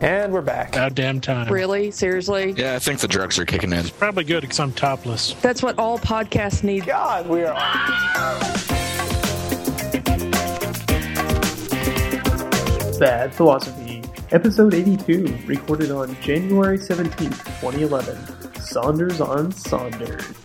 And we're back. About damn time. Really? Seriously? Yeah, I think the drugs are kicking in. Probably good because I'm topless. That's what all podcasts need. God, we are. Bad Philosophy, Episode 82, recorded on January 17th, 2011. Saunders on Saunders.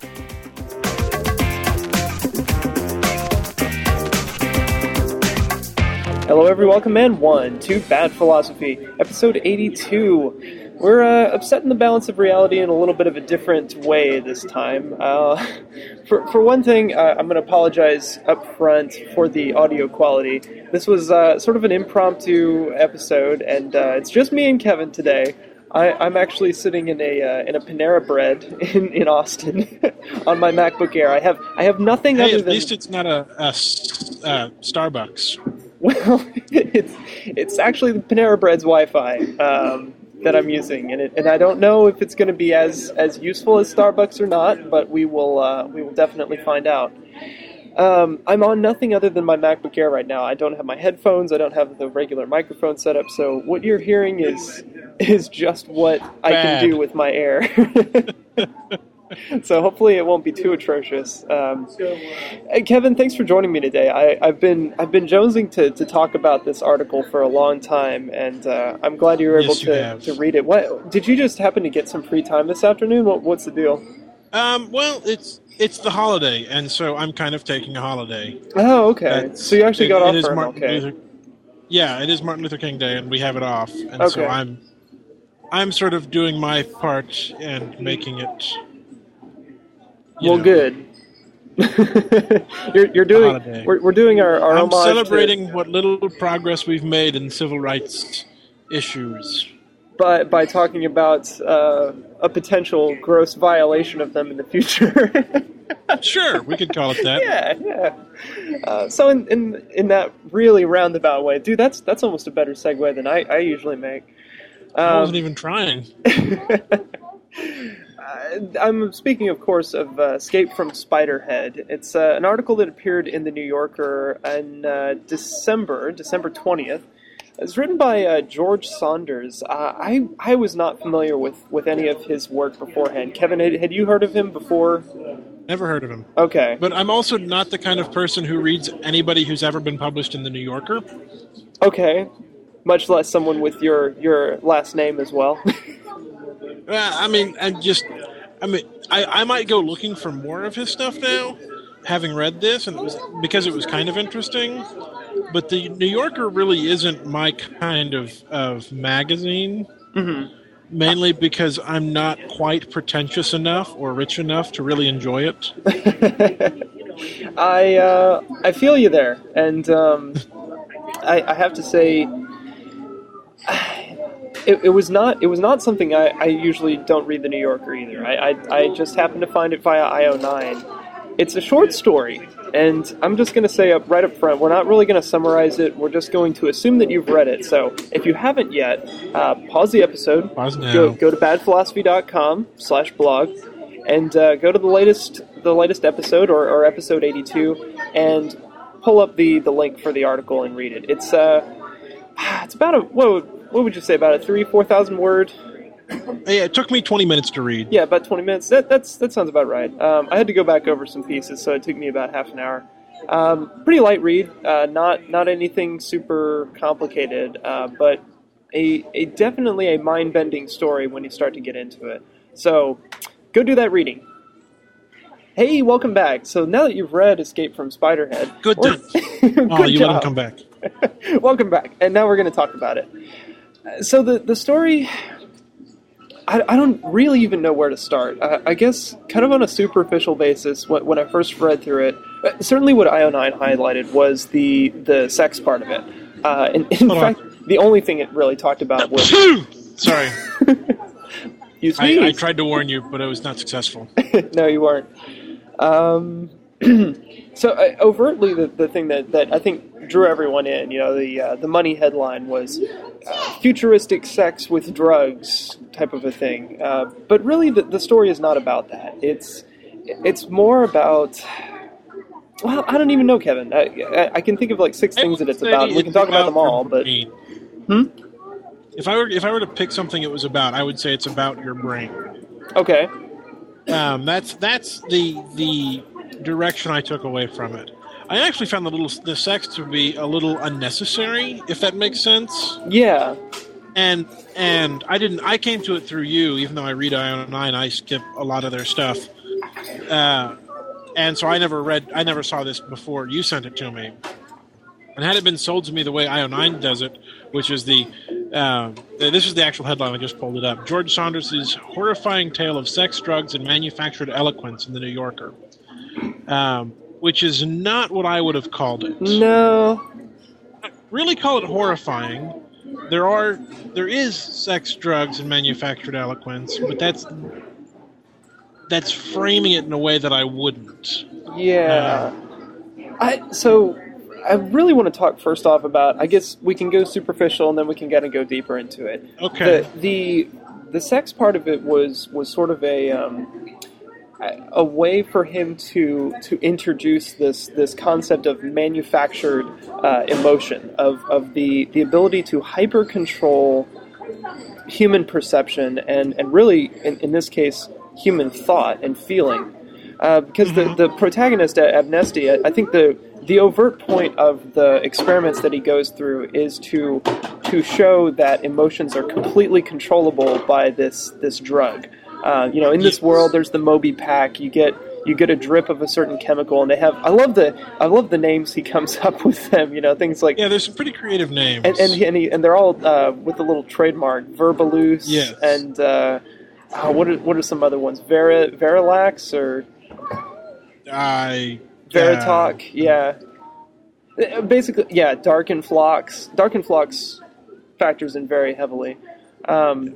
Hello, everyone. Welcome, and one to Bad Philosophy, Episode 82. We're uh, upsetting the balance of reality in a little bit of a different way this time. Uh, for, for one thing, uh, I'm going to apologize up front for the audio quality. This was uh, sort of an impromptu episode, and uh, it's just me and Kevin today. I, I'm actually sitting in a uh, in a Panera Bread in, in Austin on my MacBook Air. I have I have nothing Hey, other at than at least it's not a uh, Starbucks. Well, it's it's actually the Panera Bread's Wi-Fi um, that I'm using, and it, and I don't know if it's going to be as as useful as Starbucks or not, but we will uh, we will definitely find out. Um, I'm on nothing other than my MacBook Air right now. I don't have my headphones. I don't have the regular microphone setup. So what you're hearing is is just what I can do with my Air. so hopefully it won't be too atrocious. Um, Kevin, thanks for joining me today. I, I've been I've been jonesing to, to talk about this article for a long time, and uh, I'm glad you were able Yes, you to, have. to read it. What did you just happen to get some free time this afternoon? What, what's the deal? Um, well, it's it's the holiday, and so I'm kind of taking a holiday. Oh, okay. That's- so you actually got it off is for Martin. Luther- yeah, it is Martin Luther King Day, and we have it off, and so I'm I'm sort of doing my part and making it. You Well, know, good. you're, you're doing. We're, we're doing our, our I'm homage to- celebrating what little progress we've made in civil rights issues. by by talking about uh, a potential gross violation of them in the future. Sure, we could call it that. yeah, yeah. Uh, so in, in in that really roundabout way, dude, that's that's almost a better segue than I, I usually make. I Um, wasn't even trying. Uh, I'm speaking, of course, of uh, Escape from Spiderhead. It's uh, an article that appeared in the New Yorker in uh, December, December 20th. It's written by uh, George Saunders. Uh, I I was not familiar with, with any of his work beforehand. Kevin, had, had you heard of him before? Never heard of him. Okay. But I'm also not the kind of person who reads anybody who's ever been published in the New Yorker. Okay. Much less someone with your, your last name as well. I mean, I just, I mean, I, I might go looking for more of his stuff now, having read this, and it was because it was kind of interesting. But the New Yorker really isn't my kind of of magazine. Mhm. Mainly because I'm not quite pretentious enough or rich enough to really enjoy it. I uh, I feel you there, and um, I, I have to say, it, it was not it was not something I, I usually don't read the New Yorker either. I, I I just happened to find it via IO9. It's a short story, and I'm just going to say up right up front, we're not really going to summarize it. We're just going to assume that you've read it. So if you haven't yet, uh, pause the episode, Pause now. go go to badphilosophy.com slash blog and uh, go to the latest the latest episode or, or episode 82 and pull up the, the link for the article and read it it's uh it's about a what would, what would you say about a three four thousand word? Yeah, it took me 20 minutes to read. yeah about 20 minutes. That that's that sounds about right. Um, i had to go back over some pieces so it took me about half an hour. Um, pretty light read uh, not not anything super complicated uh, but a, a definitely a mind-bending story when you start to get into it. So go do that reading. Hey welcome back. So now that you've read escape from spiderhead Good done. Oh, Good you let him come back. Welcome back, and now we're going to talk about it. So the the story, I, I don't really even know where to start. Uh, I guess kind of on a superficial basis. When, when I first read through it, uh, certainly what IO9 highlighted was the the sex part of it. Uh, and in Hold on. fact, the only thing it really talked about was Sorry, you I, I tried to warn you, but I was not successful. no, you weren't. Um, so uh, overtly, the, the thing that, that I think drew everyone in, you know, the uh, the money headline was uh, futuristic sex with drugs type of a thing. Uh, but really, the, the story is not about that. It's it's more about. Well, I don't even know, Kevin. I, I, I can think of like six things that it's about. We can talk about them all, but Hmm? if I were if I were to pick something it was about, I would say it's about your brain. Okay. Um, that's that's the the direction I took away from it. I actually found the little the sex to be a little unnecessary, if that makes sense. Yeah. And and I didn't. I came to it through you, even though I read IO nine. I skip a lot of their stuff, uh, and so I never read. I never saw this before you sent it to me. And had it been sold to me the way IO nine does it, which is the uh, this is the actual headline. I just pulled it up. George Saunders' horrifying tale of sex, drugs, and manufactured eloquence in the New Yorker, um, which is not what I would have called it. No. Really call it horrifying. There are there is sex, drugs, and manufactured eloquence, but that's that's framing it in a way that I wouldn't. Yeah. I so I really want to talk first off about. I guess we can go superficial and then we can kind of go deeper into it. Okay. The the, the sex part of it was was sort of a. Um, a- way for him to to introduce this this concept of manufactured uh, emotion of, of the the ability to hyper control human perception and and really in, in this case human thought and feeling uh, because the, the protagonist at Amnesty, I, I think the the overt point of the experiments that he goes through is to to show that emotions are completely controllable by this this drug. Uh, you know, in this world, there's the MobiPak. You get you get a drip of a certain chemical, and they have. I love the I love the names he comes up with them. You know, things like Yeah, there's some pretty creative names. and and, and, he, and they're all uh, with the little trademark Verbaluce Yes. and uh, uh, what are what are some other ones? Vera Verilax or I Veritalk? yeah. Uh, Basically, yeah. Darkenfloxx. Dark and Flocks factors in very heavily. Um,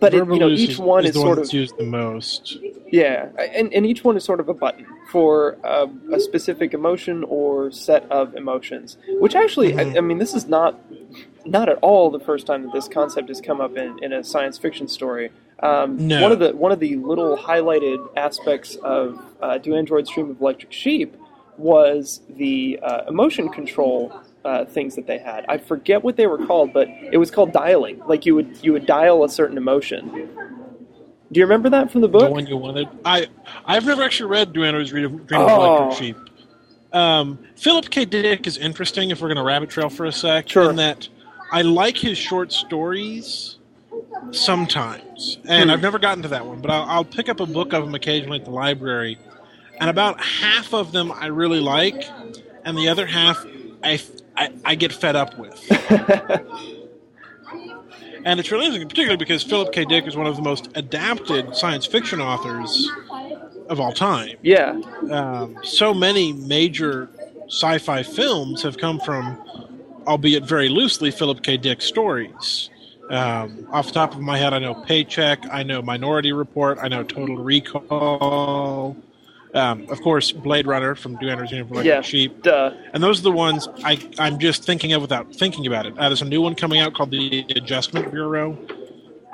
but it, you know, Verbaluce each one is, the sort one of that's used the most. yeah, and, and each one is sort of a button for uh, a specific emotion or set of emotions. Which actually, Mhm. I, I mean, this is not not at all the first time that this concept has come up in, in a science fiction story. Um, No. One of the one of the little highlighted aspects of uh, Do Androids Dream of Electric Sheep was the uh, emotion control uh, things that they had. I forget what they were called, but it was called dialing. Like you would you would dial a certain emotion. Do you remember that from the book? The one you wanted. I I've never actually read Do Androids Dream of Dream of Oh. Electric Sheep. Um, Philip K. Dick is interesting if we're going to rabbit trail for a sec. Sure. In that I like his short stories sometimes, and Hmm. I've never gotten to that one, but I'll, I'll pick up a book of them occasionally at the library, and about half of them I really like, and the other half I I, I get fed up with. And it's really interesting, particularly because Philip K. Dick is one of the most adapted science fiction authors of all time. yeah, Um, so many major sci fi films have come from, albeit very loosely, Philip K. Dick stories. Um, off the top of my head, I know Paycheck, I know Minority Report, I know Total Recall. Um, of course, Blade Runner from Do Androids Dream of Electric yeah. Sheep. Duh. And those are the ones I, I'm just thinking of without thinking about it. Uh, there's a new one coming out called the Adjustment Bureau.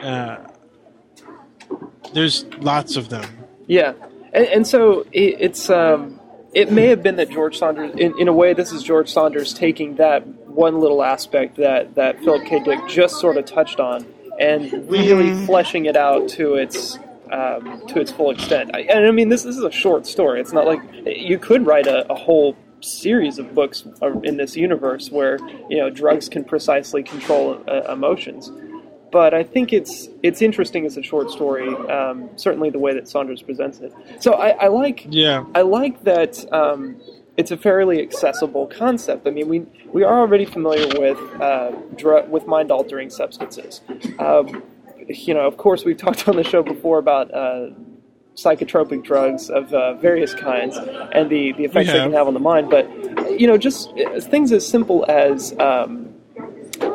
Uh, there's lots of them. Yeah, and, and so it, it's um, it may have been that George Saunders, in, in a way, this is George Saunders taking that one little aspect that that Philip K. Dick just sort of touched on and really Mhm. fleshing it out to its um, to its full extent. I, and I mean, this, this is a short story. It's not like you could write a, a whole series of books in this universe where you know drugs can precisely control uh, emotions but I think it's it's interesting as a short story. Um, certainly, the way that Saunders presents it. So I, I like Yeah. I like that um, it's a fairly accessible concept. I mean, we we are already familiar with uh, dr- with mind altering substances. Um, you know, of course, we've talked on the show before about. Uh, psychotropic drugs of uh, various kinds and the, the effects they can have on the mind but you know just uh, things as simple as um,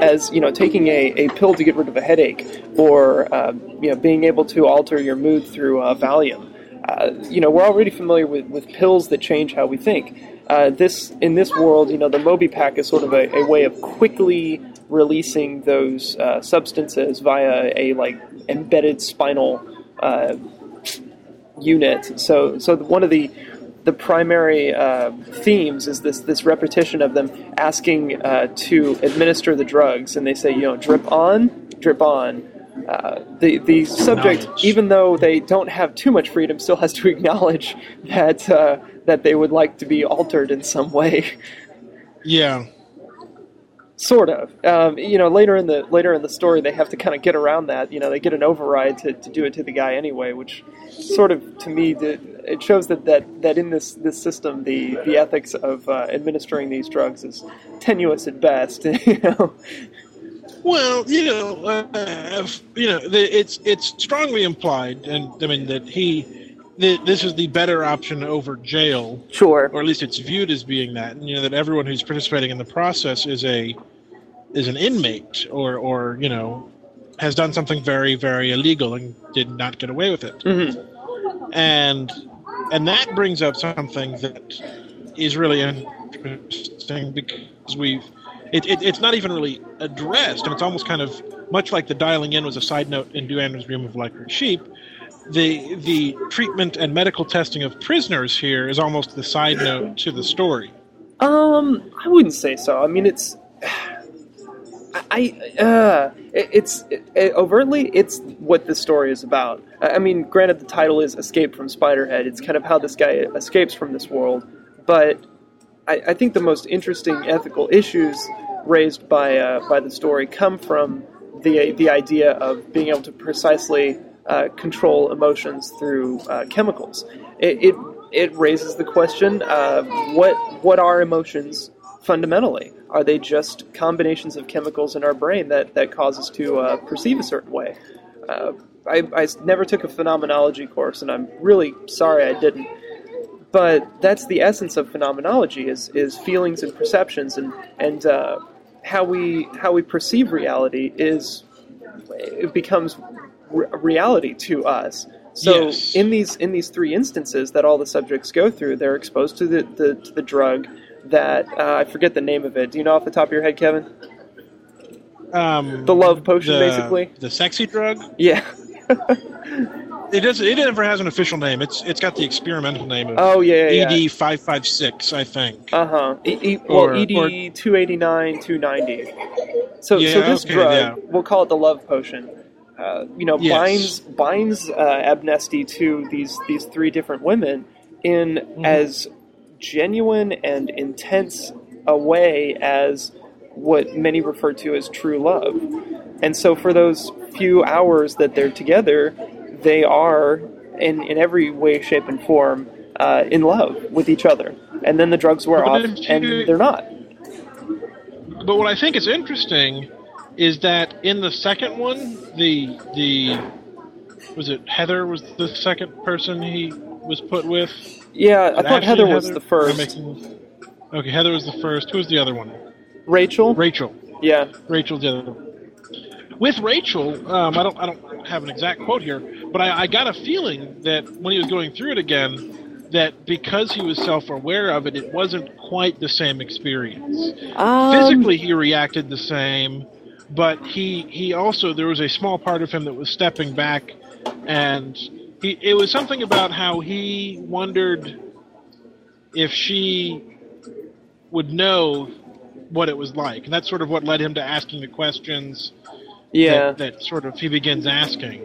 as you know taking a, a pill to get rid of a headache or uh, you know being able to alter your mood through uh, Valium. Uh, you know we're already familiar with, with pills that change how we think. Uh, this in this world, you know, the MobiPak is sort of a, a way of quickly releasing those uh, substances via a like embedded spinal uh, unit. So, so one of the the primary uh, themes is this this repetition of them asking uh, to administer the drugs, and they say, you know, drip on, drip on. Uh, the the subject, even though they don't have too much freedom, still has to acknowledge that uh, that they would like to be altered in some way. Yeah. Sort of. Um, you know, later in the later in the story, they have to kind of get around that. You know, they get an override to, to do it to the guy anyway, which sort of to me it shows that, that, that in this this system, the the ethics of uh, administering these drugs is tenuous at best. You know. Well, you know, uh, you know, it's it's strongly implied, and I mean that he, this is the better option over jail, Sure. or at least it's viewed as being that. And, you know that everyone who's participating in the process is a is an inmate, or or you know, has done something very very illegal and did not get away with it. hmm and and that brings up something that is really interesting because we've it, it, it's not even really addressed and it's almost kind of much like the dialing in was a side note in Do Androids Dream of Electric Sheep the the treatment and medical testing of prisoners here is almost the side note to the story Um, I wouldn't say so. I mean, it's. I uh, it, it's it, overtly it's what the story is about. I I mean, granted, the title is "Escape from Spiderhead." It's kind of how this guy escapes from this world, but I, I think the most interesting ethical issues raised by uh, by the story come from the the idea of being able to precisely uh, control emotions through uh, chemicals. It, it it raises the question: uh, what what are emotions fundamentally? Are they just combinations of chemicals in our brain that that cause us to uh, perceive a certain way? Uh, I, I never took a phenomenology course, and I'm really sorry I didn't but that's the essence of phenomenology is is feelings and perceptions and and uh, how we how we perceive reality is it becomes re- reality to us so Yes. in these in these three instances that all the subjects go through they're exposed to the, the to the drug that uh, I forget the name of it do you know off the top of your head Kevin um, The love potion, the- basically? the sexy drug yeah it does it never has an official name it's it's got the experimental name of oh yeah yeah, yeah. ED five five six I think Uh huh. E- e- well, Or- ED two eighty nine, two ninety. So, so this okay, drug, yeah. we'll call it the love potion. Uh, you know, Yes. binds binds uh, Abnesti to these these three different women in Mm-hmm. as genuine and intense a way as what many refer to as true love. And so, for those few hours that they're together, they are in in every way, shape, and form uh, in love with each other. And then the drugs wear But off, and they're not. But what I think is interesting is that in the second one, the the was it Heather was the second person he was put with. Yeah, I thought Ashley Heather was the first. okay, Heather was the first. Who was the other one? Rachel. Rachel. Yeah. Rachel's the other one. With Rachel, um, I don't I don't have an exact quote here, but I, I got a feeling that when he was going through it again, that because he was self-aware of it, it wasn't quite the same experience. Um, physically he reacted the same but he he also there was a small part of him that was stepping back and he it was something about how he wondered if she would know what it was like and that's sort of what led him to asking the questions Yeah. that, that sort of he begins asking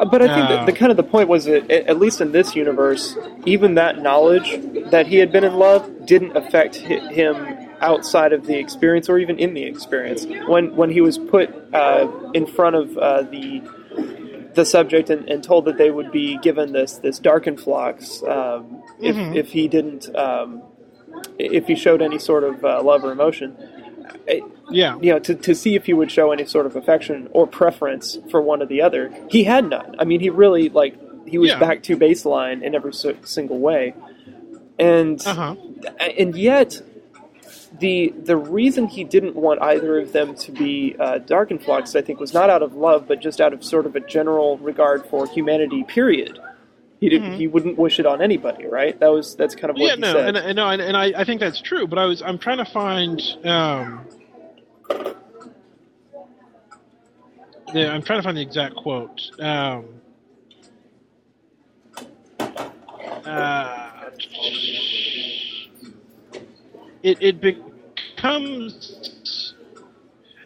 Uh, But I think Uh, the kind of the point was that at least in this universe, even that knowledge that he had been in love didn't affect him outside of the experience or even in the experience. When when he was put uh, in front of uh, the the subject and, and told that they would be given this this Darkenfloxx um, if Mhm. if he didn't um, if he showed any sort of uh, love or emotion. It, yeah you know, to, to see if he would show any sort of affection or preference for one or the other. He had none. I mean, he really like he was Yeah. back to baseline in every si- single way, and uh-huh and yet the the reason he didn't want either of them to be uh, Darkenfloxx, I think, was not out of love, but just out of sort of a general regard for humanity. Period. He didn't. He wouldn't wish it on anybody, right? That was that's kind of what yeah he no said. and, and no and, and I, I think that's true but i was i'm trying to find um the, i'm trying to find the exact quote um uh, it it becomes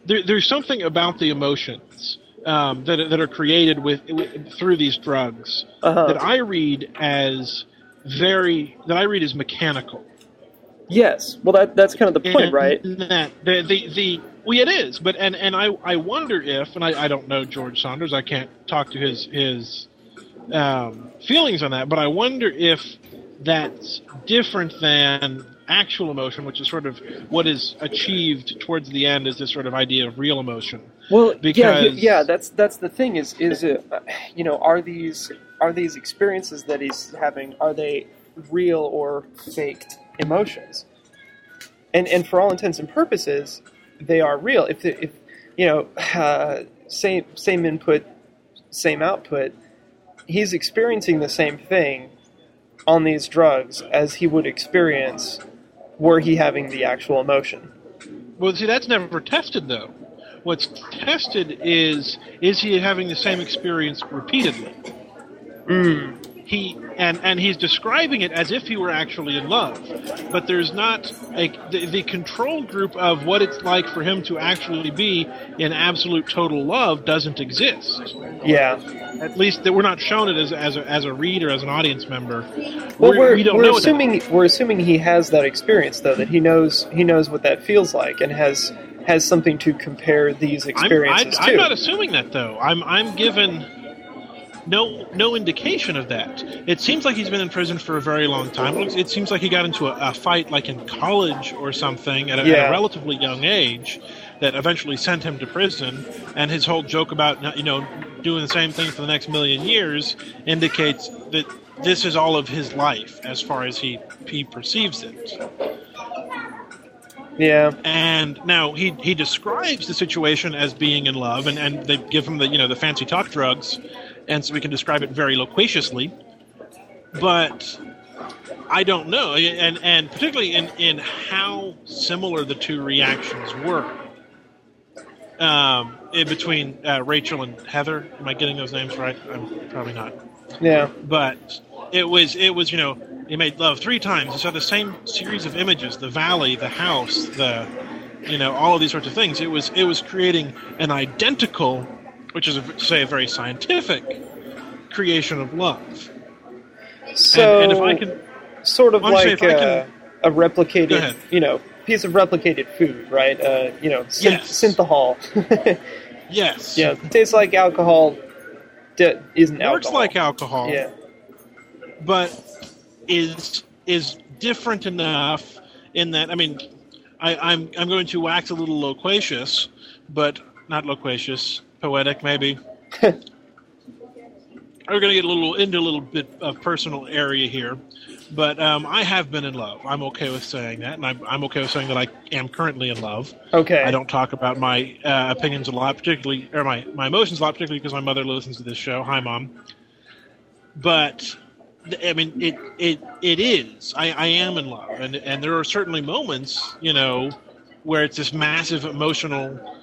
there, there's something about the emotions um, that that are created with, with through these drugs Uh-huh. that I read as very that I read as mechanical. Yes. Well, that that's kind of the point, And right? That the the, the well, it is, but and and I I wonder if, and I, I don't know George Saunders, I can't talk to his his um, feelings on that, but I wonder if that's different than actual emotion, which is sort of what is achieved towards the end, is this sort of idea of real emotion. Well, yeah, because- yeah. That's that's the thing. Is is uh, you know are these are these experiences that he's having are they real or faked emotions? And and for all intents and purposes, they are real. If the, if you know uh, same same input, same output, he's experiencing the same thing on these drugs as he would experience were he having the actual emotion. Well, see, that's never tested though. What's tested is is he having the same experience repeatedly? Mm. He and and he's describing it as if he were actually in love. But there's not a the, the control group of what it's like for him to actually be in absolute total love doesn't exist. Yeah. at least that we're not shown it as as a, as a reader as an audience member. Well, we're, we don't we're know what that- assuming we're assuming he has that experience though that he knows he knows what that feels like and has has something to compare these I'm, experiences I, I'm not assuming that though. I'm i'm given no no indication of that. It seems like he's been in prison for a very long time. It, seems like he got into a, a fight like in college or something at a, at a relatively young age that eventually sent him to prison. And his whole joke about not- you know doing the same thing for the next million years indicates that this is all of his life as far as he he perceives it. yeah. And now he he describes the situation as being in love, and, and they give him the you know the fancy talk drugs, and so we can describe it very loquaciously. But I don't know, and and particularly in in how similar the two reactions were. Um, in between uh, Rachel and Heather, am I getting those names right? I'm probably not Yeah. but it was it was you know he made love three times. He saw the same series of images: the valley, the house, the you know all of these sorts of things. It was it was creating an identical, which is a, say a very scientific creation of love. So and, and if I can, sort of Honestly, like uh, can- a replicated, you know, piece of replicated food, right? Uh, you know, synth- Yes. synthehol. yes, yeah, tastes like alcohol. D- isn't alcohol. works like alcohol. Yeah. but is is different enough in that I mean I, I'm I'm going to wax a little loquacious, but not loquacious, poetic maybe. We're going to get a little into a little bit of personal area here, but um, I have been in love. I'm okay with saying that, and I'm, I'm okay with saying that I am currently in love. Okay. I don't talk about my uh, opinions a lot, particularly or my, my emotions a lot, particularly because my mother listens to this show. Hi, mom. But I mean, it it it is. I, I am in love, and and there are certainly moments, you know, where it's this massive emotional,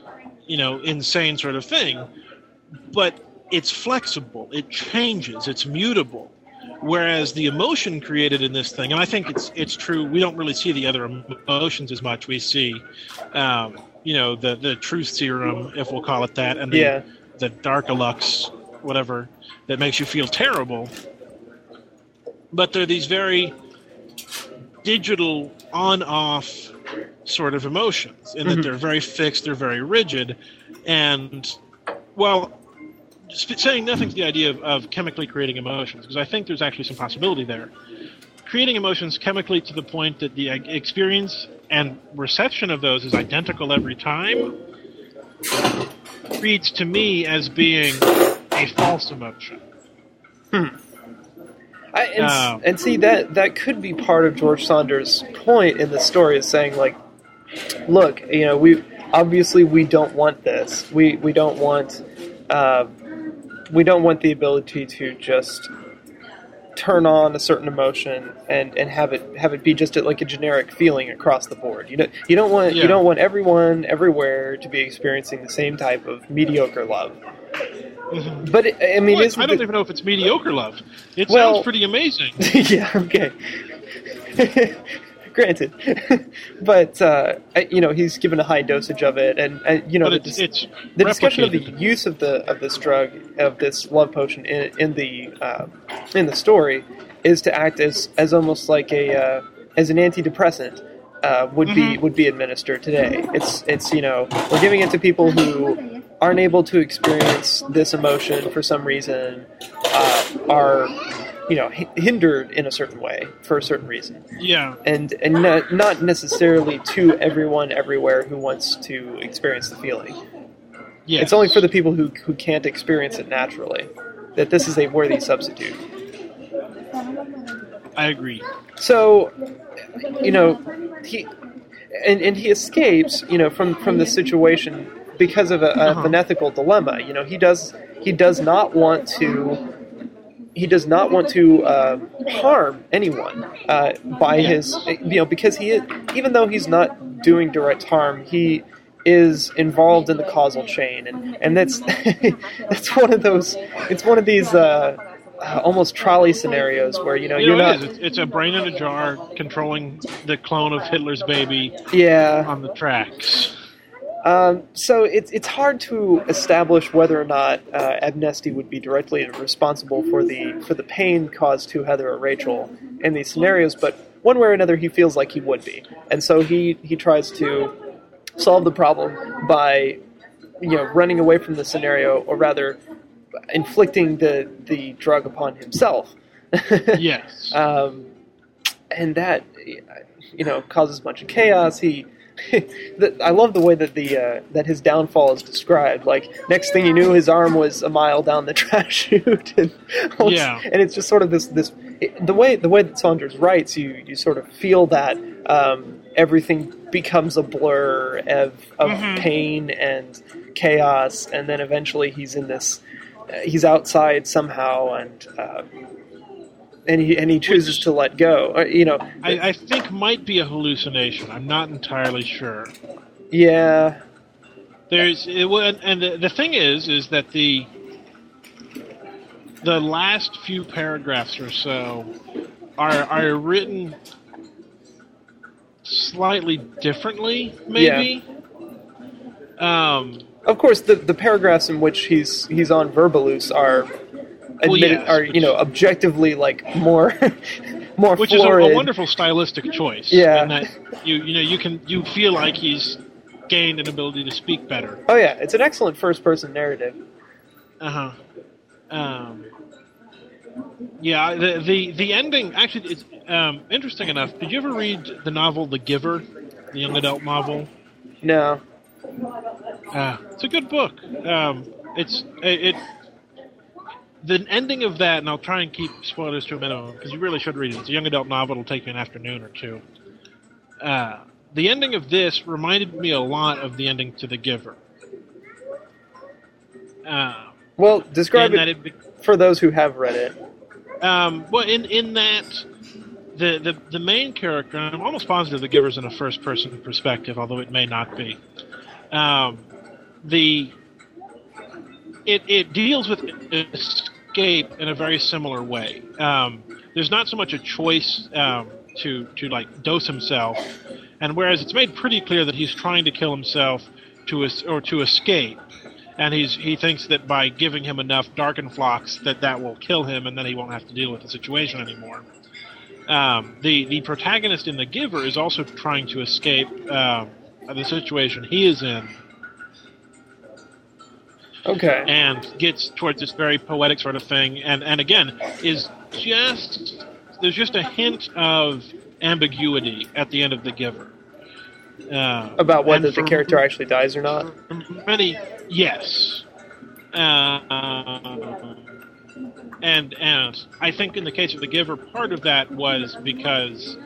you know, insane sort of thing. But it's flexible. It changes. It's mutable. Whereas the emotion created in this thing, and I think it's it's true. We don't really see the other emotions as much. We see, um, you know, the the truth serum, if we'll call it that, and the Yeah. the Darkalux, whatever, that makes you feel terrible. But they're these very digital on-off sort of emotions, in that Mhm. they're very fixed, they're very rigid, and well, sp- saying nothing to the idea of, of chemically creating emotions, because I think there's actually some possibility there. Creating emotions chemically to the point that the experience and reception of those is identical every time reads to me as being a false emotion. I, and, Um, and see that that could be part of George Saunders' point in the story is saying like, look, you know, we obviously we don't want this. We we don't want uh, we don't want the ability to just turn on a certain emotion and, and have it have it be just a, like a generic feeling across the board. You don't you don't want Yeah. you don't want everyone everywhere to be experiencing the same type of mediocre love. But it, I mean, Well, I don't even know if it's mediocre love. It Well- sounds pretty amazing. yeah, okay. Granted, but uh, you know he's given a high dosage of it, and, and you know but the, it's, dis- it's the discussion of the use of the of this drug of this love potion in, in the uh, in the story is to act as as almost like a uh, as an antidepressant uh, would be Mhm. would be administered today. It's it's you know we're giving it to people who aren't able to experience this emotion for some reason, uh, are you know hi- hindered in a certain way for a certain reason Yeah, and and not, not necessarily to everyone everywhere who wants to experience the feeling. yeah. It's only for the people who who can't experience it naturally that this is a worthy substitute. I agree. So, you know, he and, and he escapes, you know, from from the situation because of a, Uh-huh. an ethical dilemma. You know, he does he does not want to he does not want to uh, harm anyone uh, by his you know because he even though he's not doing direct harm he is involved in the causal chain and and that's that's one of those it's one of these uh, almost trolley scenarios where you know You you're know, not it is. It's, it's a brain in a jar controlling the clone of Hitler's baby yeah on the tracks. Um, so it's it's hard to establish whether or not uh, Amnesty would be directly responsible for the for the pain caused to Heather or Rachel in these scenarios, but one way or another, he feels like he would be, and so he he tries to solve the problem by you know running away from the scenario, or rather, inflicting the the drug upon himself. Yes. um, and that you know causes a bunch of chaos. He, the, I love the way that the uh, that his downfall is described. Like next thing you knew, his arm was a mile down the trash chute, and Yeah. and it's just sort of this this it- the way the way that Saunders writes, you you sort of feel that um, everything becomes a blur of of Mhm. pain and chaos, and then eventually he's in this. He's outside somehow, and uh, and he and he chooses Which- to let go. Uh, you know, I, I think might be a hallucination. I'm not entirely sure. yeah, There's it, and the, the thing is, is that the the last few paragraphs or so are are written slightly differently, maybe. Um, of course the the paragraphs in which he's he's on Verbaluce are admitted yes, are you know objectively like more more which is a, a wonderful stylistic choice. Yeah. you you know you can you feel like he's gained an ability to speak better. Oh yeah, it's an excellent first person narrative. Uh huh. Um, yeah, the, the the ending actually is um, interesting enough. Did you ever read the novel The Giver, the young adult novel? No, Uh, it's a good book. Um, it's it, it the ending of that, and I'll try and keep spoilers to a minimum because you really should read it. It's a young adult novel. It'll take you an afternoon or two. Uh, the ending of this reminded me a lot of the ending to The Giver. Uh, well, describe it it be- for those who have read it. Um, well, in in that the, the the main character, and I'm almost positive the giver's in a first person perspective, although it may not be. Um, the it it deals with escape in a very similar way. Um, there's not so much a choice um, to to like dose himself, and whereas it's made pretty clear that he's trying to kill himself to es- or to escape, and he's he thinks that by giving him enough Darkenfloxx that that will kill him, and then he won't have to deal with the situation anymore. Um, the the protagonist in The Giver is also trying to escape um, the situation he is in, Okay. and gets towards this very poetic sort of thing, and and again is just there's just a hint of ambiguity at the end of The Giver. Uh, About whether the character actually dies or not. many yes uh, and and i think in the case of the giver part of that was because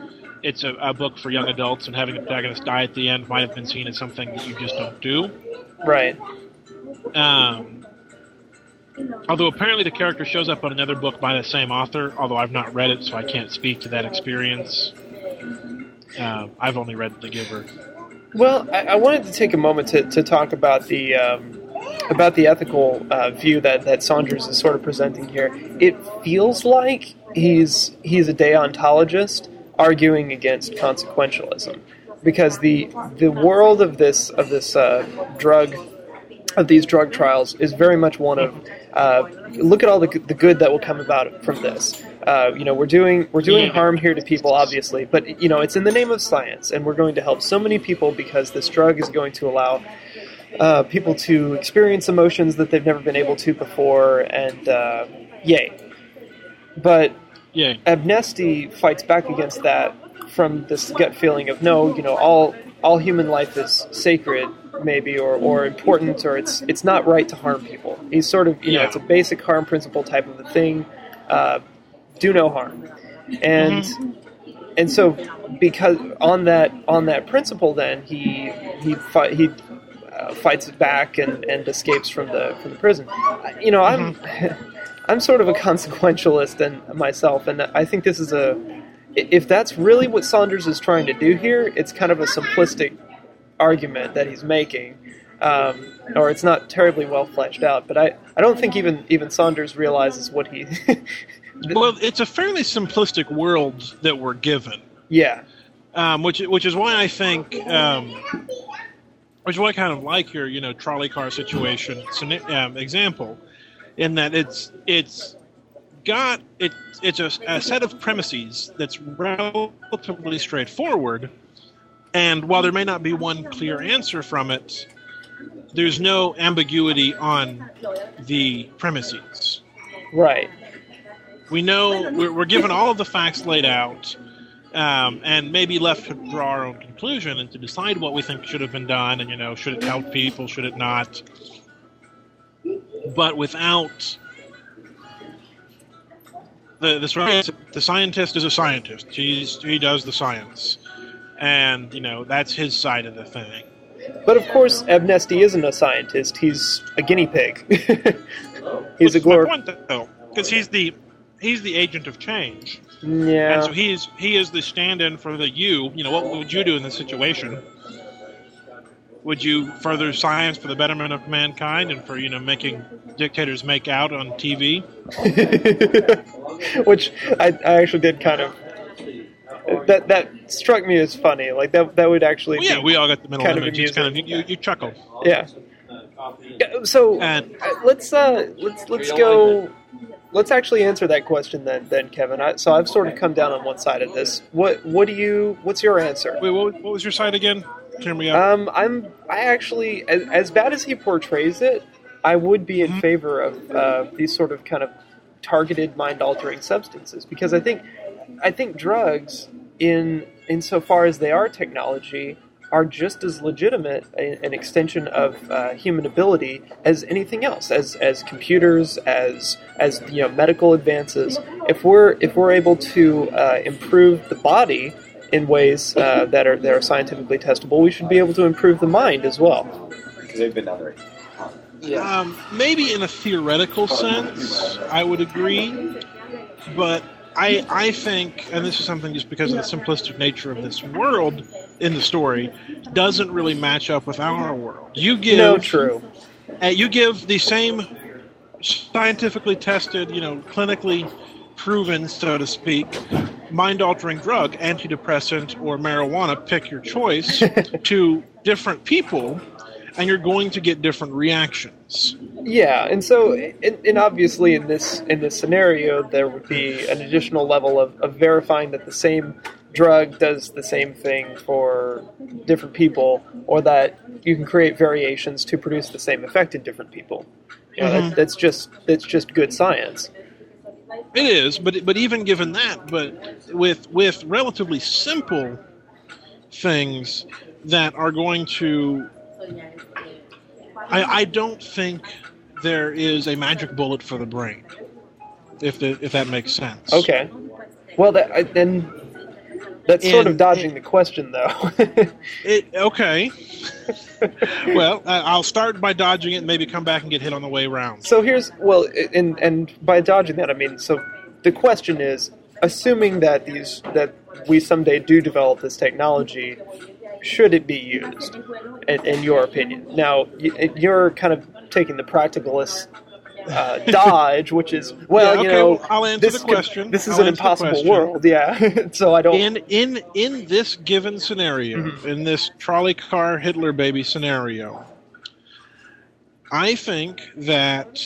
it's a, a book for young adults and having the protagonist die at the end might have been seen as something that you just don't do Right. Um, although apparently the character shows up on another book by the same author although i've not read it so i can't speak to that experience um, i've only read the giver Well, I, I wanted to take a moment to, to talk about the um, about the ethical uh, view that, that Saunders is sort of presenting here. It feels like he's he's a deontologist, arguing against consequentialism because the the world of this of this uh, drug of these drug trials is very much one of uh, look at all the, the good that will come about from this. Uh, you know, we're doing we're doing harm here to people, obviously, but you know, it's in the name of science, and we're going to help so many people because this drug is going to allow uh, people to experience emotions that they've never been able to before, and uh, yay. But Yeah. Amnesty fights back against that from this gut feeling of no, you know, all all human life is sacred, maybe, or, or important, or it's it's not right to harm people. He's sort of you know, it's a basic harm principle type of a thing. Uh, do no harm, and and so because on that on that principle, then he he fight, he uh, fights it back and, and escapes from the from the prison. You know, I'm I'm sort of a consequentialist and myself, and I think this is a if that's really what Saunders is trying to do here, it's kind of a simplistic argument that he's making. Um, or it's not terribly well fleshed out, but I, I don't think even even Saunders realizes what he. Well, it's a fairly simplistic world that we're given. yeah, um, which which is why I think, um, which is why I kind of like your you know trolley car situation um, example, in that it's it's got it it's a, a set of premises that's relatively straightforward, and while there may not be one clear answer from it, there's no ambiguity on the premises. Right. we know we're, we're given all of the facts laid out um, and maybe left to draw our own conclusion and to decide what we think should have been done and you know should it help people should it not. But without the the, the scientist is a scientist. He's he does the science and you know that's his side of the thing But of course, Amnesty isn't a scientist. He's a guinea pig. he's a Which my glor. point though because he's the he's the agent of change Yeah. And so he is he is the stand-in for the you. You know, what would you do in this situation? Would you further science for the betterment of mankind and for you know making dictators make out on TV? Which I, I actually did kind of. That that struck me as funny. Like that that would actually. Well, yeah, be, we all got the mental kind of image. It's kind of you, you, chuckle. yeah. Yeah, So And uh, let's uh let's let's go. Let's actually answer that question then, then Kevin. I, so I've sort of come down on one side of this. What what do you? What's your answer? wait, what, what was your side again? Turn me up. Um, I'm. I actually, as, as bad as he portrays it, I would be in favor of uh, these sort of kind of targeted mind-altering substances because I think, I think drugs, in insofar as they are technology, are just as legitimate a, an extension of uh, human ability as anything else, as as computers, as as you know medical advances. If we're if we're able to uh, improve the body in ways uh, that are that are scientifically testable, we should be able to improve the mind as well. because they've been done already. Um, maybe in a theoretical sense, I would agree, but I I think, and this is something just because of the simplistic nature of this world in the story, doesn't really match up with our world. You give No, true. uh, you give the same scientifically tested, you know, clinically proven, so to speak, mind-altering drug, antidepressant or marijuana, pick your choice, to different people, and you're going to get different reactions. Yeah, and so, and, and obviously, in this in this scenario, there would be an additional level of, of verifying that the same drug does the same thing for different people, or that you can create variations to produce the same effect in different people. You know, mm-hmm. that, that's just that's just good science. It is, but but even given that, but with with relatively simple things that are going to, I, I don't think there is a magic bullet for the brain. If the, if that makes sense. Okay. Well, that I, then that's sort of And- dodging the question, though. It, okay. well, I- I'll start by dodging it, and maybe come back and get hit on the way around. So here's well, and and by dodging that, I mean so the question is, assuming that these that we someday do develop this technology, should it be used? In, in your opinion, now you're kind of taking the practicalist uh, dodge, which is well, Yeah, you know, well, I'll answer this the could- question. this is I'll an impossible world, yeah. so I don't. in in in this given scenario, Mm-hmm. in this trolley car Hitler baby scenario, I think that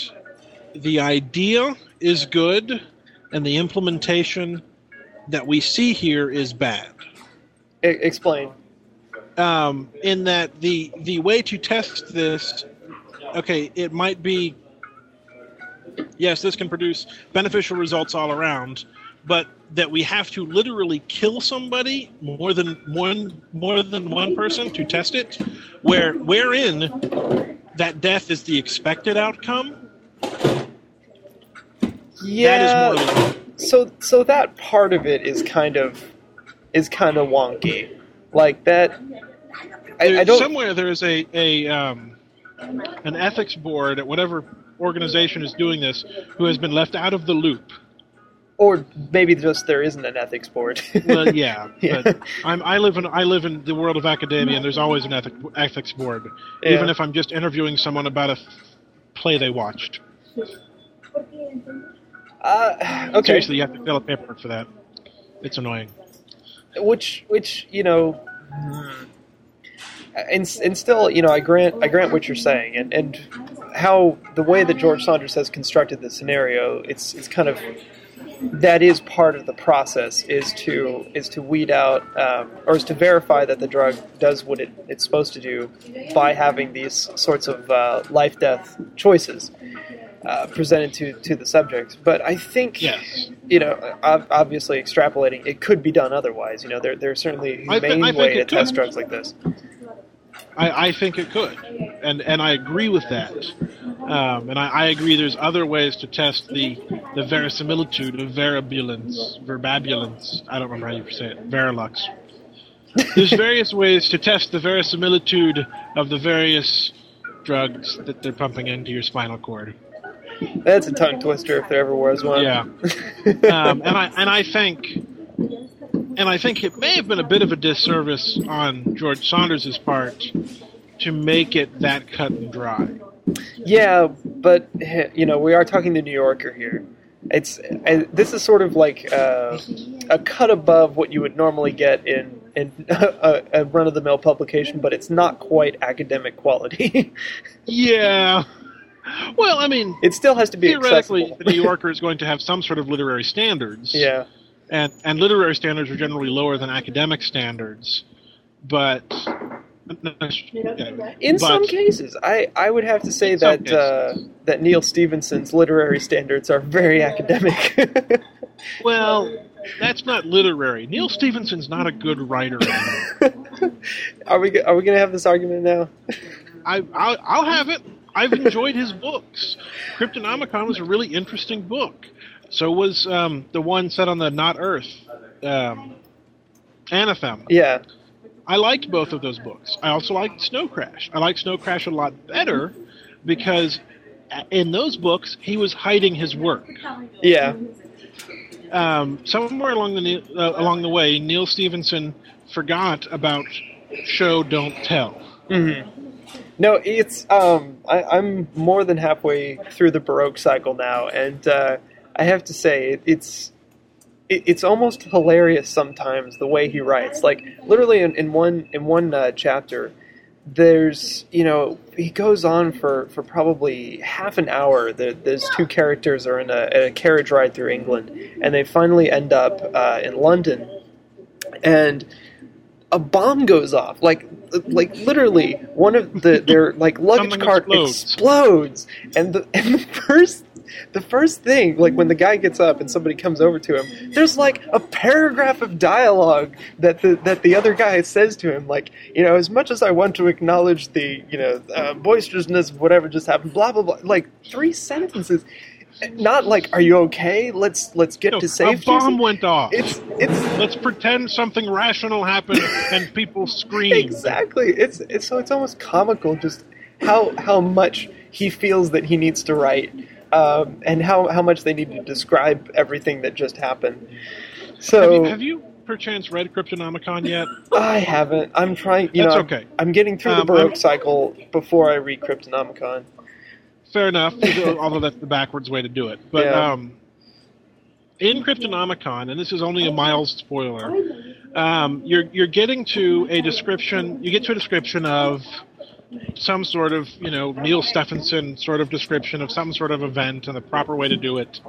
the idea is good, and the implementation that we see here is bad. E- explain. Um, in that the the way to test this, okay, it might be yes, this can produce beneficial results all around, but that we have to literally kill somebody more than one more than one person to test it, where wherein that death is the expected outcome. Yeah. That is more. so so that part of it is kind of is kind of wonky. Like that. I, I don't. somewhere there is a a um, an ethics board at whatever organization is doing this who has been left out of the loop. Or maybe just there isn't an ethics board. Well, yeah, Yeah. but I'm, I live in I live in the world of academia, and there's always an ethic, ethics board, Yeah. even if I'm just interviewing someone about a play they watched. uh, okay. Seriously, you have to fill a paperwork for that. It's annoying. Which which you know and, and still you know i grant i grant what you're saying. And and how the way that george saunders has constructed the scenario it's it's kind of that is part of the process is to is to weed out um, or is to verify that the drug does what it, it's supposed to do by having these sorts of uh, life death choices uh, presented to, to the subject but i think Yes. you know, obviously extrapolating, it could be done otherwise. You know, there, there's certainly a I humane I think way to it test drugs like this. I, I think it could, and and I agree with that. Um, and I, I agree. There's other ways to test the the verisimilitude of verabulence, verbabulence. I don't remember how you say it. Verilux. There's various ways to test the verisimilitude of the various drugs that they're pumping into your spinal cord. That's a tongue twister if there ever was one. Yeah. um, and I and I think and I think it may have been a bit of a disservice on George Saunders' part to make it that cut and dry. yeah, but you know, we are talking the New Yorker here. It's eh, this is sort of like uh, a cut above what you would normally get in in a, a run of the mill publication, but it's not quite academic quality. Yeah. Well, I mean, it still has to be theoretically, accessible. the New Yorker is going to have some sort of literary standards. yeah. And and literary standards are generally lower than academic standards, but. yeah, In but- some cases, I, I would have to say that uh, that Neal Stephenson's literary standards are very academic. Well, that's not literary. Neal Stephenson's not a good writer. are we are we going to have this argument now? I, I'll, I'll have it. I've enjoyed his books. Cryptonomicon was a really interesting book. So was um, the one set on the Not Earth, um, Anathem. Yeah. I liked both of those books. I also liked Snow Crash. I liked Snow Crash a lot better because in those books he was hiding his work. Yeah. Um, somewhere along the uh, along the way, Neal Stephenson forgot about show don't tell. hmm No, it's um, I, I'm more than halfway through the Baroque cycle now, and uh, I have to say it, it's it, it's almost hilarious sometimes the way he writes. Like literally in, in one in one uh, chapter, there's you know he goes on for, for probably half an hour. The, those two characters are in a, a carriage ride through England, and they finally end up uh, in London, and a bomb goes off. Like like literally one of the their like luggage Something cart explodes. explodes, and the and the first the first thing, like when the guy gets up and somebody comes over to him, there's like a paragraph of dialogue that the that the other guy says to him, like you know, as much as I want to acknowledge the you know uh, boisterousness of whatever just happened, blah blah blah, like three sentences, not like are you okay? Let's let's get No, to a safety. bomb went off. It's it's Let's pretend something rational happened and people scream. exactly it's it's so it's almost comical just how how much he feels that he needs to write um, and how how much they need to describe everything that just happened so Have you, have you perchance read Cryptonomicon yet? I haven't I'm trying you That's know okay. I'm getting through the Um, Baroque I'm- cycle before I read Cryptonomicon fair enough. although that's the backwards way to do it. But Yeah. um, in Cryptonomicon, and this is only a mild spoiler, um, you're you're getting to a description. You get to a description of some sort of you know Neal Stephenson sort of description of some sort of event and the proper way to do it,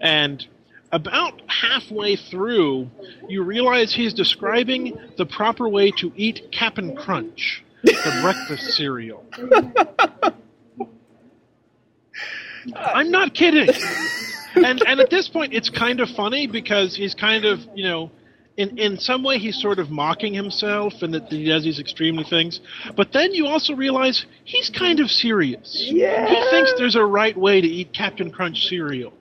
and about halfway through, you realize he's describing the proper way to eat Cap'n Crunch, the breakfast cereal. I'm not kidding. And and at this point, it's kind of funny because he's kind of you know. In, in some way, he's sort of mocking himself and that he does these extremely things. But then you also realize he's kind of serious. Yeah. He thinks there's a right way to eat Captain Crunch cereal.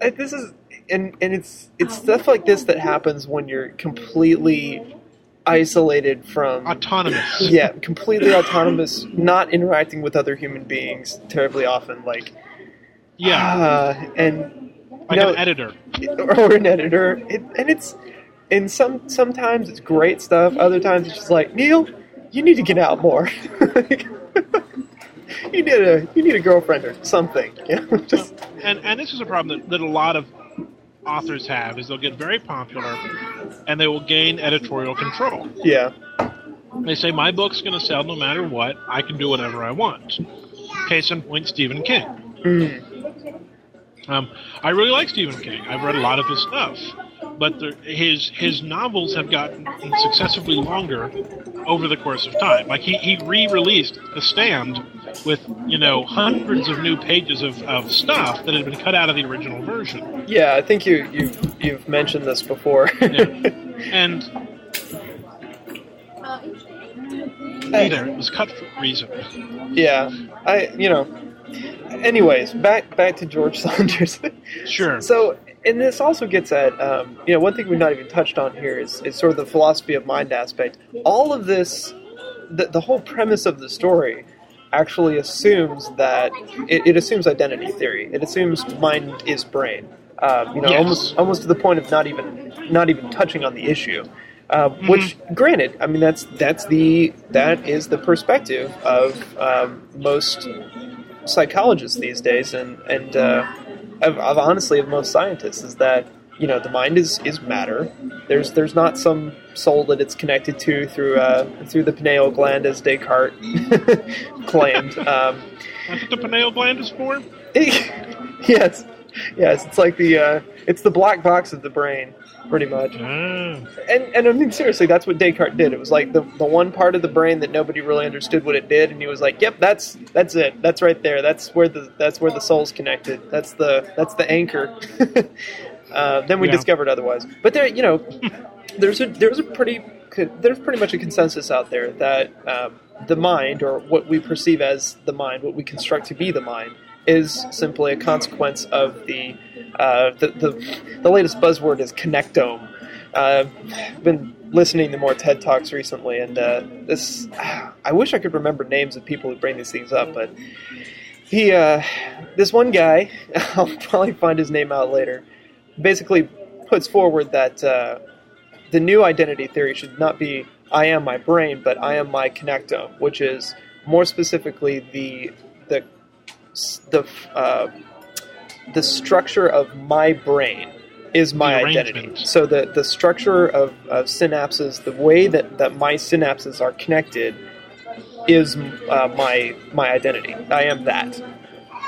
Uh, this is and and it's it's stuff like this that happens when you're completely isolated from Autonomous. yeah completely autonomous not interacting with other human beings terribly often like Yeah. uh, and Like no, an editor. or an editor it, and it's and some sometimes it's great stuff other times it's just like neil you need to get out more you need a you need a girlfriend or something you know just and and this is a problem that, that a lot of authors have is they'll get very popular and they will gain editorial control. yeah They say my book's going to sell no matter what. I can do whatever I want. Case in point, Stephen King. Mm. Um, I really like Stephen King. I've read a lot of his stuff, but the, his his novels have gotten successively longer over the course of time. Like he, he re-released The Stand with you know hundreds of new pages of, of stuff that had been cut out of the original version. Yeah, I think you you you've mentioned this before. And either it was cut for a reason. yeah, I you know. Anyways, back back to George Saunders. Sure. so, and this also gets at um, you know one thing we've not even touched on here is, is sort of the philosophy of mind aspect. All of this, the, the whole premise of the story, actually assumes that it, it assumes identity theory. It assumes mind is brain. Um, you know, Yes. almost almost to the point of not even not even touching on the issue. Uh, Which, granted, I mean that's that's the that is the perspective of um, most psychologists these days, and and uh, of, of honestly of most scientists is that you know the mind is is matter. There's there's not some soul that it's connected to through uh, through the pineal gland as Descartes claimed. Um, That's what the pineal gland is for? yes, yes, it's like the uh, it's the black box of the brain, pretty much. Ah. And and I mean seriously, that's what Descartes did. It was like the, the one part of the brain that nobody really understood what it did, and he was like, "Yep, that's that's it. That's right there. That's where the that's where the soul's connected. That's the that's the anchor." uh, then we Yeah. discovered otherwise. But there, you know, there's a there's a pretty there's pretty much a consensus out there that um, the mind, or what we perceive as the mind, what we construct to be the mind, is simply a consequence of the uh, the, the the latest buzzword is connectome. Uh, I've been listening to more TED talks recently, and uh, this I wish I could remember names of people who bring these things up, but he uh, this one guy I'll probably find his name out later. Basically, puts forward that the new identity theory should not be I am my brain, but I am my connectome, which is more specifically the the the uh, the structure of my brain is my identity. So the the structure of, of synapses, the way that, that my synapses are connected, is uh, my my identity. I am that.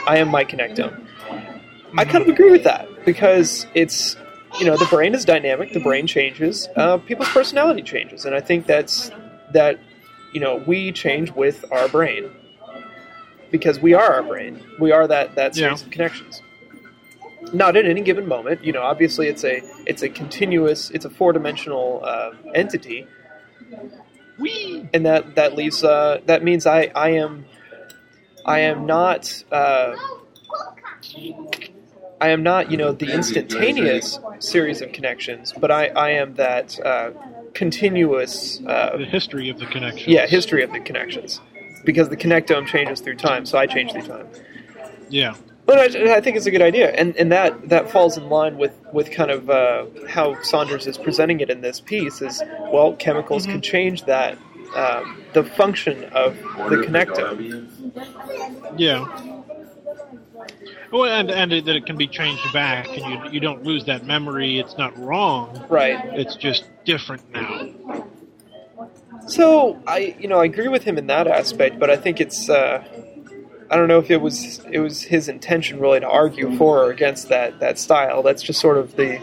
I am my connectome. I kind of agree with that because it's you know the brain is dynamic. The brain changes. Uh, people's personality changes, and I think that's that you know we change with our brain because we are our brain. We are that that series Yeah. of connections. Not at any given moment. You know, obviously it's a it's a continuous. It's a four dimensional uh, entity, Whee! and that that leaves uh, that means I I am I am not uh, I am not you know the instantaneous series of connections, but I I am that uh, continuous uh, The history of the connection. yeah history of the connections because the connectome changes through time, so I change through time. Yeah. But I, I think it's a good idea, and and that that falls in line with with kind of uh, how Saunders is presenting it in this piece. Is well, chemicals can change that um, the function of the connectome. Yeah. Well, and and it, that it can be changed back, and you you don't lose that memory. It's not wrong. Right. It's just different now. So I, you know, I agree with him in that aspect, but I think it's. Uh, I don't know if it was it was his intention really to argue for or against that that style. That's just sort of the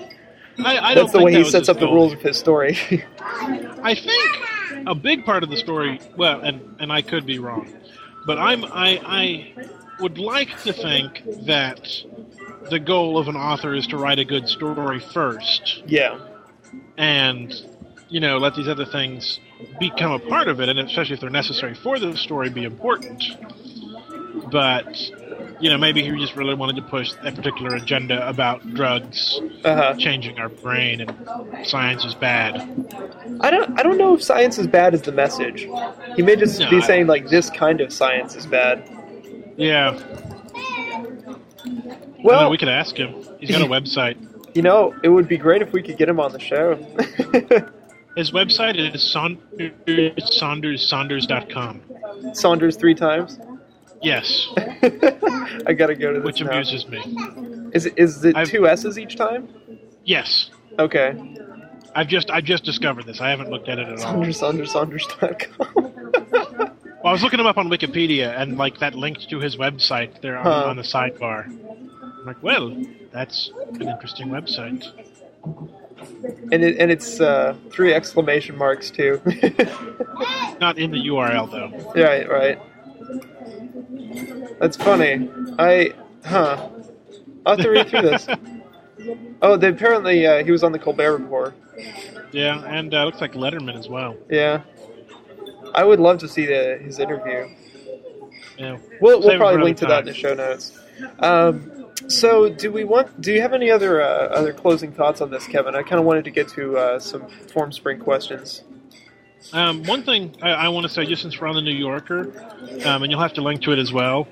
I, I don't that's the way that he sets up the rules of his story. I think a big part of the story. Well, and and I could be wrong, but I'm I I would like to think that the goal of an author is to write a good story first, yeah. and you know let these other things become a part of it, and especially if they're necessary for the story, be important. But you know, maybe he just really wanted to push a particular agenda about drugs Uh huh. changing our brain and science is bad. I don't I don't know if science is bad as the message. He may just No, be I- saying like this kind of science is bad. Yeah, Well, we could ask him. He's got a website. you know, it would be great if we could get him on the show. His website is Saunders, SaundersSaunders.com. Saunders three times. Yes, I gotta go to this which now. amuses me. Is it is it I've- two S's each time? Yes, Okay. I've just I've just discovered this. I haven't looked at it at all. Saunders, Saunders, Saunders.com. Well, I was looking him up on Wikipedia, and like that linked to his website there on, Huh. on the sidebar. I'm like, well, that's an interesting website. and it and it's uh, three exclamation marks too. Not in the URL though. right, right. That's funny. I huh. I'll have to read through this. Oh, they apparently uh, he was on the Colbert Report. Yeah, and uh, looks like Letterman as well. Yeah. I would love to see the, his interview. Yeah. We'll, we'll Save probably link to that in the show notes. Um, so, do we want? Do you have any other uh, other closing thoughts on this, Kevin? I kind of wanted to get to uh, some Formspring questions. Um, one thing I, I want to say, just since we're on the New Yorker, um, and you'll have to link to it as well,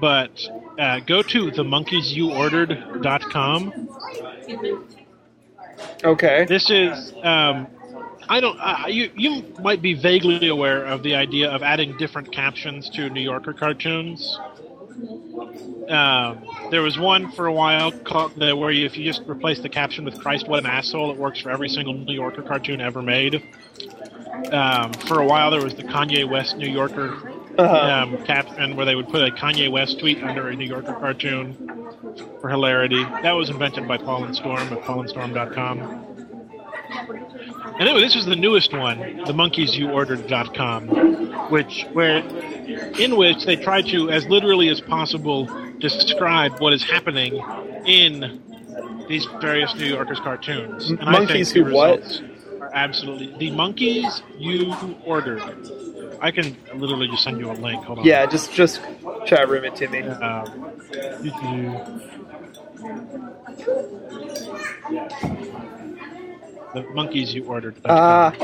but uh, go to themonkeysYouOrdered.com. Okay. This is, um, I don't, uh, you, you might be vaguely aware of the idea of adding different captions to New Yorker cartoons. Um, there was one for a while called the, where you, if you just replace the caption with "Christ, what an asshole," it works for every single New Yorker cartoon ever made. Um, for a while, there was the Kanye West New Yorker Uh-huh. um, caption where they would put a Kanye West tweet under a New Yorker cartoon for hilarity. That was invented by Paul and Storm at paulandstorm.com. And anyway, this is the newest one, the monkeys.you.ordered.com, which where in which they try to, as literally as possible, describe what is happening in these various New Yorkers cartoons. And I Monkeys think who what? results absolutely the monkeys you ordered. I can literally just send you a link. Hold on. Yeah, just just chat room it to me. Um, the monkeys you ordered. Ah.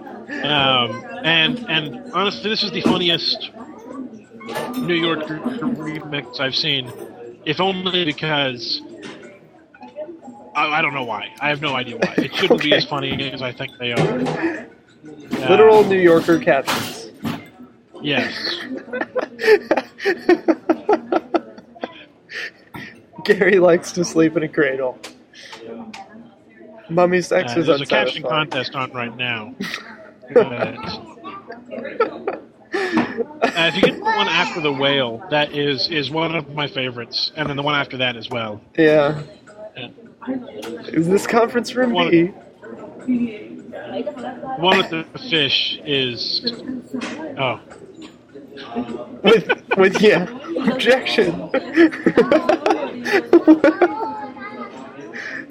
Um, and and honestly, this is the funniest New York remix I've seen. If only because I, I don't know why. I have no idea why. It shouldn't be as funny as I think they are. Literal Um, New Yorker captions. Yes. Gary likes to sleep in a cradle. Mummy sex Uh, is there's a caption contest on right now. Uh, if you get the one after the whale, that is is one of my favorites, and then the one after that as well. Yeah. Is this conference room One- B? One with the fish is oh With with yeah. Objection.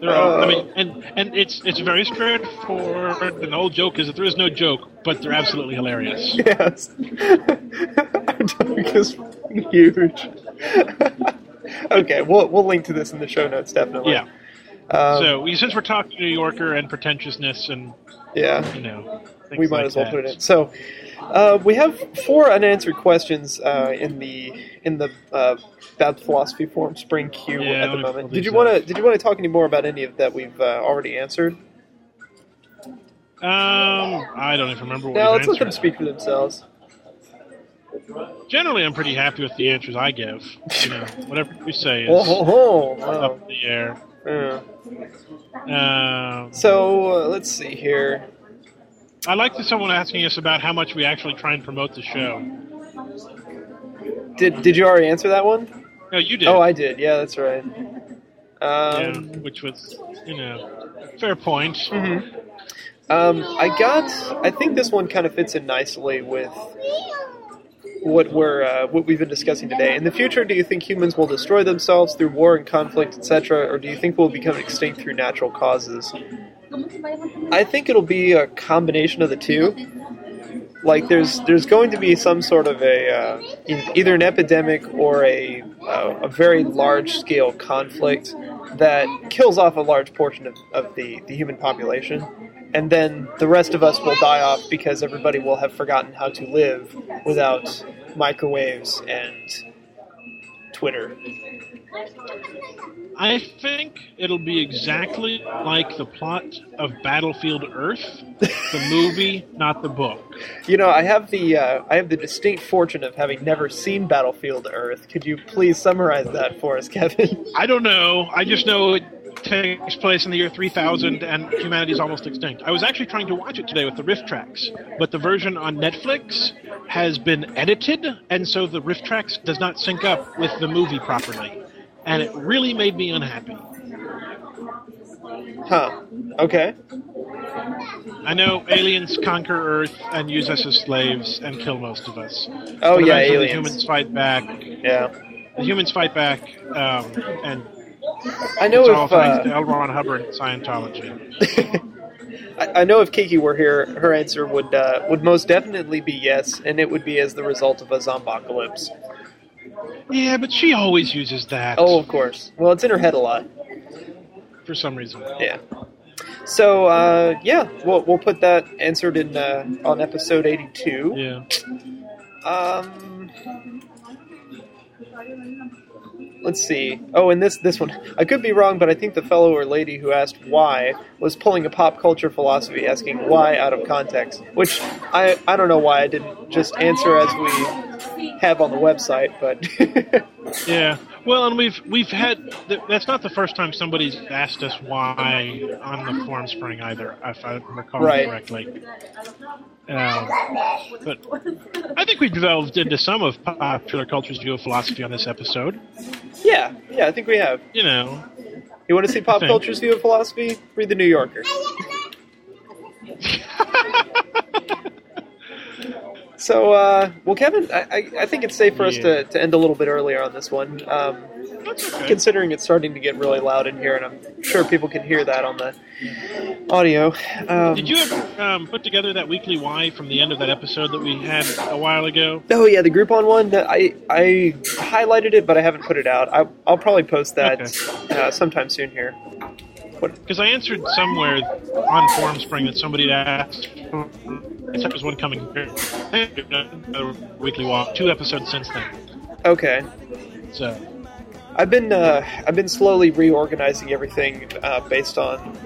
All, I Oh. mean, and and it's it's very straightforward. And the whole joke is that there is no joke, but they're absolutely hilarious. yes. Our is huge. okay, we'll we'll link to this in the show notes definitely. Yeah. Um, So we- since we're talking New Yorker and pretentiousness and yeah. you know, we might like as well that. put it in. So, uh, we have four unanswered questions uh, in the in the uh, Bad Philosophy Formspring Queue Yeah, at the moment. Did you want to. Did you want to talk any more about any of that we've uh, already answered? Um, I don't even remember what. Now let's let them speak for themselves. generally, I'm pretty happy with the answers I give. You know, whatever we say is Oh, ho, ho. Wow. up in the air. Yeah. Um, So uh, let's see here. I like that someone asking us about how much we actually try and promote the show. Did did you already answer that one? No, you did. Oh, I did. Yeah, that's right. yeah, Um, which was, you know, fair point. mhm. um, I got. I think this one kind of fits in nicely with what we're uh, what we've been discussing today. In the future, do you think humans will destroy themselves through war and conflict, etc., or do you think we'll become extinct through natural causes? I think it'll be a combination of the two. Like there's there's going to be some sort of a uh, either an epidemic or a uh, a very large scale conflict that kills off a large portion of, of the, the human population, and then the rest of us will die off because everybody will have forgotten how to live without microwaves and Twitter. I think it'll be exactly like the plot of Battlefield Earth, the movie, not the book. You know, I have the uh, I have the distinct fortune of having never seen Battlefield Earth. Could you please summarize that for us, Kevin? I don't know. I just know it takes place in the year 3000 and humanity is almost extinct. I was actually trying to watch it today with the riff tracks, but the version on Netflix has been edited, and so the riff tracks does not sync up with the movie properly. And it really made me unhappy. Huh. Okay. I know aliens conquer Earth and use us as slaves and kill most of us. Oh But yeah, aliens. The humans fight back. Yeah. The humans fight back, um, and I know it's if uh, L. Ron Hubbard Scientology. I, I know if Kiki were here, her answer would uh, would most definitely be yes, and it would be as the result of a zombocalypse. Yeah, but she always uses that Oh, of course. Well, it's in her head a lot. for some reason. Yeah. So uh, yeah, we'll we'll put that answered in uh, on episode eighty two. Yeah. Um, let's see. Oh, and this this one, I could be wrong, but I think the fellow or lady who asked why was pulling a pop culture philosophy, asking why out of context. Which I I don't know why I didn't just answer as we have on the website, but Yeah. Well, and we've we've had that's not the first time somebody's asked us why on the Formspring either, if I recall Right. correctly. Um, but I think we delved into some of popular culture's view of philosophy on this episode. yeah, yeah, I think we have. You know, You want to see pop culture's view of philosophy? Read the New Yorker. So, uh, well, Kevin, I, I, I think it's safe for us Yeah. to, to end a little bit earlier on this one. Um, okay. considering it's starting to get really loud in here, and I'm sure people can hear that on the audio. Um, Did you ever um, put together that weekly why from the end of that episode that we had a while ago? Oh yeah, the Groupon one. that I I highlighted it, but I haven't put it out. I, I'll probably post that uh, sometime soon here. Because I answered somewhere on Formspring that somebody had asked. Said there's one coming a weekly walk, two episodes since then. Okay. So I've been uh, I've been slowly reorganizing everything uh, based on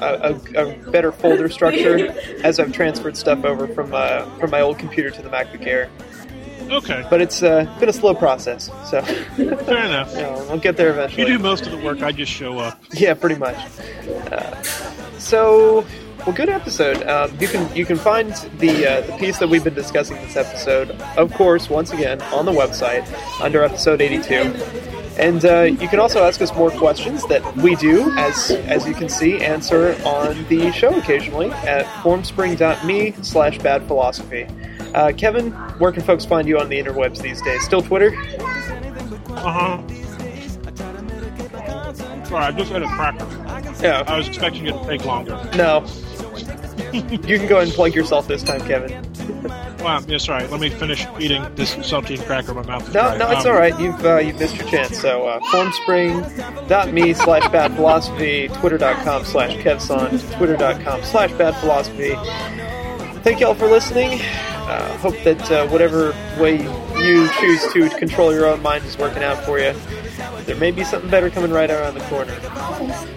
a, a, a better folder structure as I've transferred stuff over from uh, from my old computer to the MacBook Air. okay, But it's uh, been a slow process, so fair enough. you know, I'll get there eventually. You do most of the work. I just show up. Yeah, pretty much. Uh, so, well, good episode. Um, you can you can find the uh, the piece that we've been discussing this episode, of course, once again on the website under episode eighty two. And uh, you can also ask us more questions that we do, as as you can see, answer on the show occasionally at formspring.me slash bad philosophy. Uh, Kevin, where can folks find you on the interwebs these days? Still Twitter? Uh huh. Sorry, I just had a cracker. Yeah. I was expecting it to take longer. No. you can go ahead and plug yourself this time, Kevin. Wow, yeah, sorry. Let me finish eating this saltine cracker. My mouth is No, dry. no, it's Um, all right. You've uh, you've missed your chance. So uh, formspring.me slash bad philosophy, twitter.com slash kevson, twitter.com slash bad philosophy. Thank y'all for listening. Uh, hope that uh, whatever way you choose to control your own mind is working out for you. There may be something better coming right around the corner.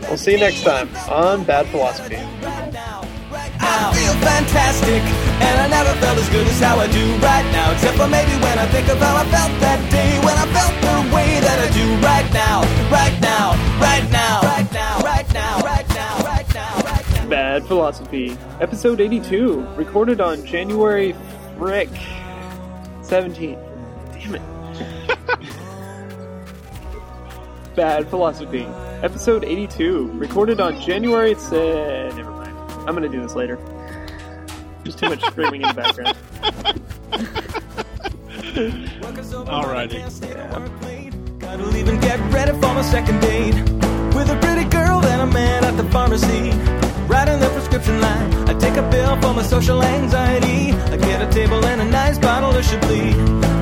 We'll see you next time on Bad Philosophy. Now. I feel fantastic, and I never felt as good as how I do right now. Except for maybe when I think of how I felt that day, when I felt the way that I do right now, right now, right now, right now, right now. Bad Philosophy, episode 82, recorded on January frick 17th. Damn it. Bad Philosophy, episode 82, recorded on January. Se- uh, never mind. I'm gonna do this later. There's too much screaming in the background. Alrighty. Gotta even get ready for my second date with a pretty girl that I met at the pharmacy. Writing the prescription line, I take a pill for my social anxiety. I get a table and a nice bottle of Chablis.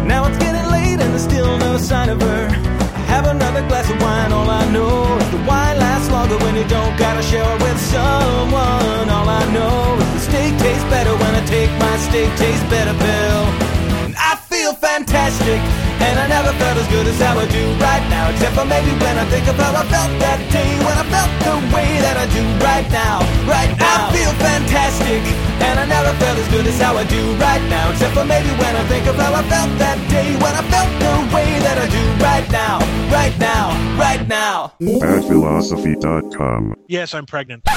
Now it's getting late and there's still no sign of her. Have another glass of wine, all I know is the wine lasts longer when you don't gotta share it with someone. All I know is the steak tastes better when I take my steak tastes better pill. And fantastic, and I never felt as good as how I do right now. Except for maybe when I think of how I felt that day, when I felt the way that I do right now, right now. I feel fantastic, and I never felt as good as how I do right now. Except for maybe when I think of how I felt that day, when I felt the way that I do right now, right now, right now. Badphilosophy.com. Yes, I'm pregnant.